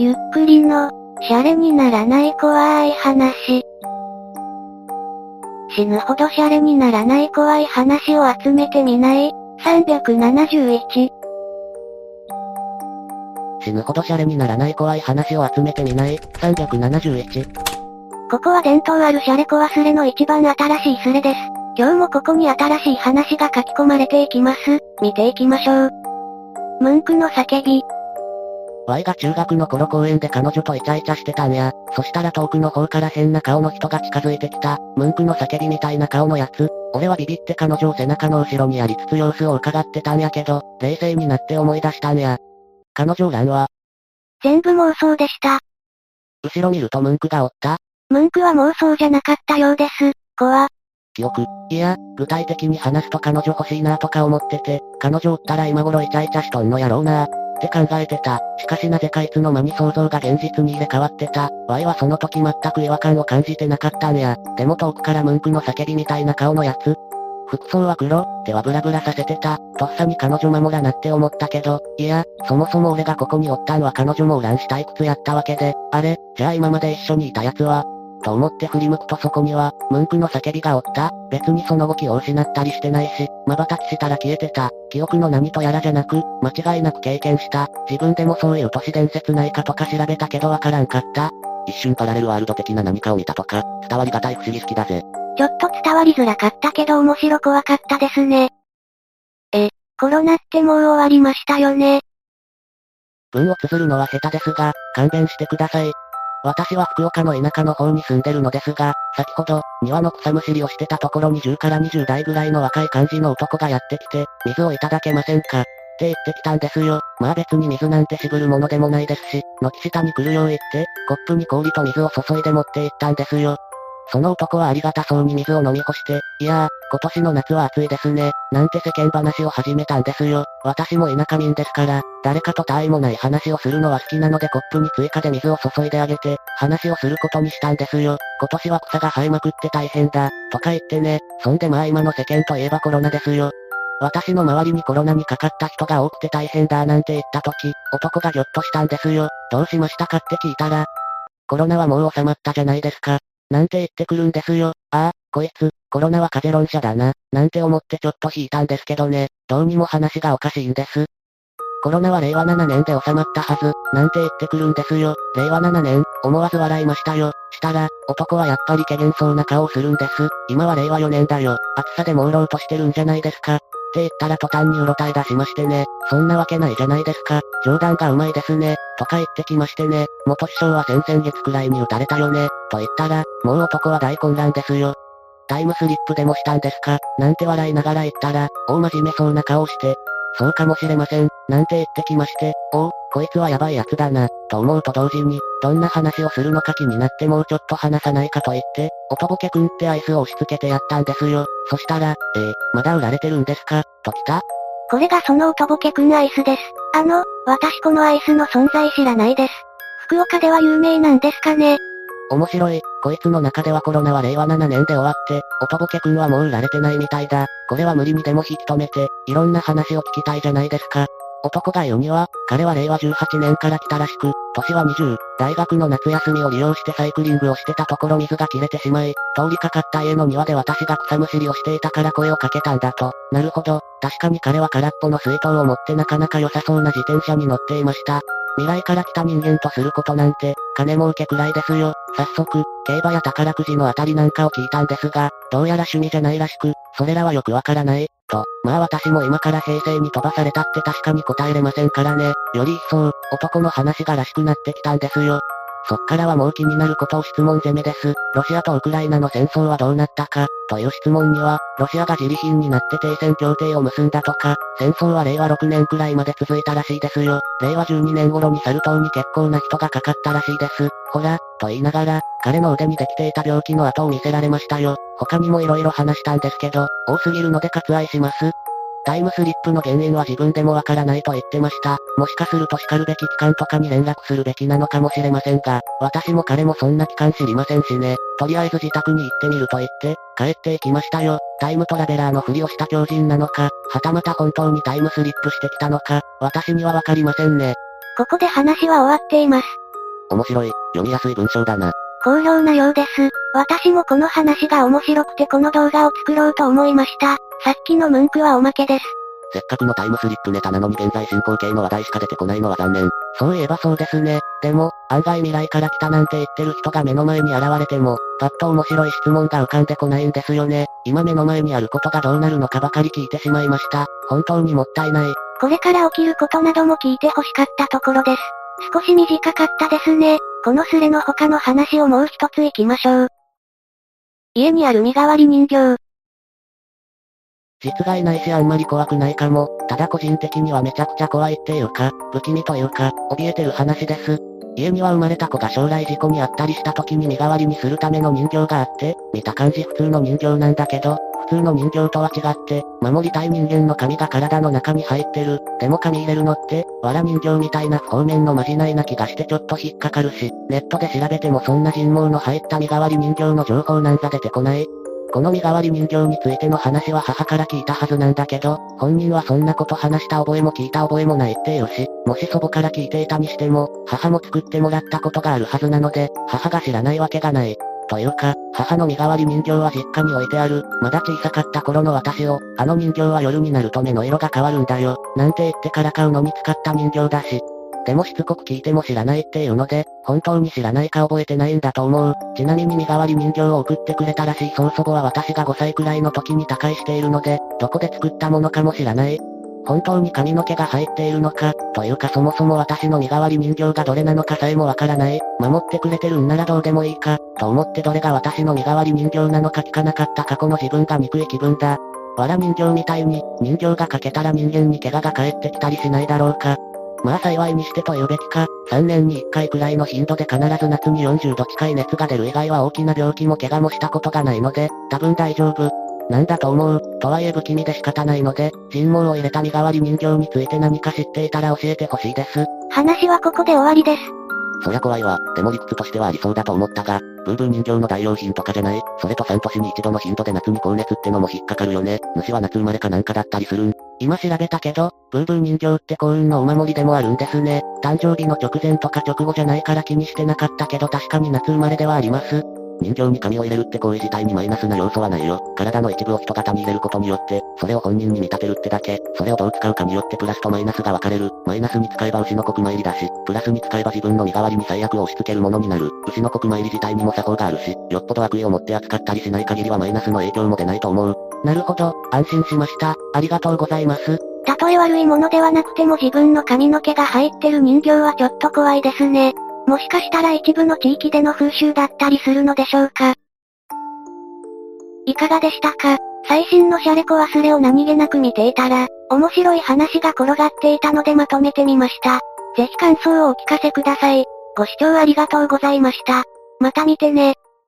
ゆっくりの、シャレにならない怖い話。死ぬほどシャレにならない怖い話を集めてみない ?371。死ぬほどシャレにならない怖い話を集めてみない ?371。ここは伝統あるシャレコ忘れの一番新しいスレです。今日もここに新しい話が書き込まれていきます。見ていきましょう。ムンクの叫び。Y が中学の頃公園で彼女とイチャイチャしてたんや。そしたら遠くの方から変な顔の人が近づいてきた。ムンクの叫びみたいな顔のやつ。俺はビビって彼女を背中の後ろにやりつつ様子を伺ってたんやけど、冷静になって思い出したんや。彼女おらんわ。全部妄想でした。後ろ見るとムンクがおったムンクは妄想じゃなかったようです。怖。記憶。いや、具体的に話すと彼女欲しいなとか思ってて、彼女おったら今頃イチャイチャしとんのやろうなって考えてた。しかしなぜかいつの間に想像が現実に入れ替わってた。Y はその時全く違和感を感じてなかったんや。でも遠くからムンクの叫びみたいな顔のやつ。服装は黒、手はブラブラさせてた。とっさに彼女守らなって思ったけど、いや、そもそも俺がここにおったんは彼女もおらんし退屈やったわけで、あれ、じゃあ今まで一緒にいた奴は、と思って振り向くとそこには、ムンクの叫びがおった。別にその動きを失ったりしてないし、瞬きしたら消えてた。記憶の何とやらじゃなく、間違いなく経験した。自分でもそういう都市伝説ないかとか調べたけどわからんかった。一瞬パラレルワールド的な何かを見たとか、伝わりがたい不思議好きだぜ。ちょっと伝わりづらかったけど面白怖かったですね。え、コロナってもう終わりましたよね。文を綴るのは下手ですが、勘弁してください。私は福岡の田舎の方に住んでるのですが、先ほど、庭の草むしりをしてたところに10から20代ぐらいの若い感じの男がやってきて、水をいただけませんかって言ってきたんですよ。まあ別に水なんて渋るものでもないですし、軒下に来るよう言って、コップに氷と水を注いで持って行ったんですよ。その男はありがたそうに水を飲み干して、いやー、今年の夏は暑いですね、なんて世間話を始めたんですよ。私も田舎民ですから、誰かと他愛もない話をするのは好きなのでコップに追加で水を注いであげて、話をすることにしたんですよ。今年は草が生えまくって大変だ、とか言ってね。そんでまあ今の世間といえばコロナですよ。私の周りにコロナにかかった人が多くて大変だなんて言った時、男がギョッとしたんですよ。どうしましたかって聞いたら、コロナはもう収まったじゃないですか。なんて言ってくるんですよ。ああ、こいつ、コロナは風邪論者だな、なんて思ってちょっと引いたんですけどね。どうにも話がおかしいんです。コロナは令和7年で収まったはず、なんて言ってくるんですよ。令和7年、思わず笑いましたよ。したら、男はやっぱり怪げそうな顔をするんです。今は令和4年だよ。暑さで朦朧としてるんじゃないですか。って言ったら途端にうろたえ出しましてね。そんなわけないじゃないですか。冗談がうまいですね。とか言ってきましてね。元首相は先々月くらいに撃たれたよね。と言ったら、もう男は大混乱ですよ。タイムスリップでもしたんですかなんて笑いながら言ったら、大真面目そうな顔をして、そうかもしれません、なんて言ってきまして、おお、こいつはやばいやつだな、と思うと同時に、どんな話をするのか気になってもうちょっと話さないかと言って、おとぼけくんってアイスを押し付けてやったんですよ。そしたら、えー、まだ売られてるんですかと来たこれがそのおとぼけくんアイスです。あの、私このアイスの存在知らないです。福岡では有名なんですかね面白い。こいつの中ではコロナは令和7年で終わって、おとぼけくんはもう売られてないみたいだ。これは無理にでも引き止めて、いろんな話を聞きたいじゃないですか。男が言うには、彼は令和18年から来たらしく、年は20、大学の夏休みを利用してサイクリングをしてたところ水が切れてしまい、通りかかった家の庭で私が草むしりをしていたから声をかけたんだと。なるほど、確かに彼は空っぽの水筒を持ってなかなか良さそうな自転車に乗っていました。未来から来た人間とすることなんて、金儲けくらいですよ。早速、競馬や宝くじのあたりなんかを聞いたんですが、どうやら趣味じゃないらしく、それらはよくわからない、と。まあ私も今から平成に飛ばされたって確かに答えれませんからね。より一層、男の話がらしくなってきたんですよ。そっからはもう気になることを質問攻めです。ロシアとウクライナの戦争はどうなったか、という質問には、ロシアが自利品になって停戦協定を結んだとか、戦争は令和6年くらいまで続いたらしいですよ。令和12年頃にサル痘に結構な人がかかったらしいです。ほら、と言いながら、彼の腕にできていた病気の後を見せられましたよ。他にも色々話したんですけど、多すぎるので割愛します。タイムスリップの原因は自分でもわからないと言ってました。もしかすると叱るべき機関とかに連絡するべきなのかもしれませんが、私も彼もそんな機関知りませんしね。とりあえず自宅に行ってみると言って、帰っていきましたよ。タイムトラベラーのふりをした狂人なのか、はたまた本当にタイムスリップしてきたのか、私にはわかりませんね。ここで話は終わっています。面白い、読みやすい文章だな。好評なようです。私もこの話が面白くてこの動画を作ろうと思いました。さっきの文句はおまけです。せっかくのタイムスリップネタなのに現在進行形の話題しか出てこないのは残念。そういえばそうですね。でも、案外未来から来たなんて言ってる人が目の前に現れても、パッと面白い質問が浮かんでこないんですよね。今目の前にあることがどうなるのかばかり聞いてしまいました。本当にもったいない。これから起きることなども聞いて欲しかったところです。少し短かったですね。このスレの他の話をもう一つ行きましょう。家にある身代わり人形。実害ないしあんまり怖くないかも。ただ個人的にはめちゃくちゃ怖いっていうか、不気味というか、怯えてる話です。家には生まれた子が将来事故にあったりした時に身代わりにするための人形があって、見た感じ普通の人形なんだけど、通の人形とは違って、守りたい人間の髪が体の中に入ってる。でも髪入れるのって、藁人形みたいな不方面のまじないな気がしてちょっと引っかかるし、ネットで調べてもそんな人毛の入った身代わり人形の情報なんざ出てこない。この身代わり人形についての話は母から聞いたはずなんだけど、本人はそんなこと話した覚えも聞いた覚えもないっていうし、もし祖母から聞いていたにしても、母も作ってもらったことがあるはずなので、母が知らないわけがない。というか、母の身代わり人形は実家に置いてある。まだ小さかった頃の私を、あの人形は夜になると目の色が変わるんだよ。なんて言ってから買うのに使った人形だし、でもしつこく聞いても知らないっていうので、本当に知らないか覚えてないんだと思う。ちなみに身代わり人形を送ってくれたらしい曽祖母は私が5歳くらいの時に他界しているので、どこで作ったものかも知らない。本当に髪の毛が入っているのか、というかそもそも私の身代わり人形がどれなのかさえもわからない。守ってくれてるんならどうでもいいか、と思ってどれが私の身代わり人形なのか聞かなかった過去の自分が憎い気分だ。わら人形みたいに、人形が欠けたら人間に怪我が返ってきたりしないだろうか。まあ幸いにしてと言うべきか、3年に1回くらいの頻度で必ず夏に40度近い熱が出る以外は大きな病気も怪我もしたことがないので、多分大丈夫。なんだと思う？とはいえ不気味で仕方ないので、人毛を入れた身代わり人形について何か知っていたら教えてほしいです。話はここで終わりです。そりゃ怖いわ。でも理屈としてはありそうだと思ったが、ブーブー人形の代用品とかじゃない？それと3年に一度の頻度で夏に高熱ってのも引っかかるよね。主は夏生まれかなんかだったりするん。今調べたけど、ブーブー人形って幸運のお守りでもあるんですね。誕生日の直前とか直後じゃないから気にしてなかったけど確かに夏生まれではあります。人形に髪を入れるって行為自体にマイナスな要素はないよ。体の一部を人型に入れることによって、それを本人に見立てるってだけ。それをどう使うかによってプラスとマイナスが分かれる。マイナスに使えば牛の国参りだし、プラスに使えば自分の身代わりに最悪を押し付けるものになる。牛の国参り自体にも作法があるし、よっぽど悪意を持って扱ったりしない限りはマイナスの影響も出ないと思う。なるほど、安心しました。ありがとうございます。たとえ悪いものではなくても自分の髪の毛が入ってる人形はちょっと怖いですね。もしかしたら一部の地域での風習だったりするのでしょうか？いかがでしたか？最新のシャレコ忘れを何気なく見ていたら、面白い話が転がっていたのでまとめてみました。ぜひ感想をお聞かせください。ご視聴ありがとうございました。また見てね。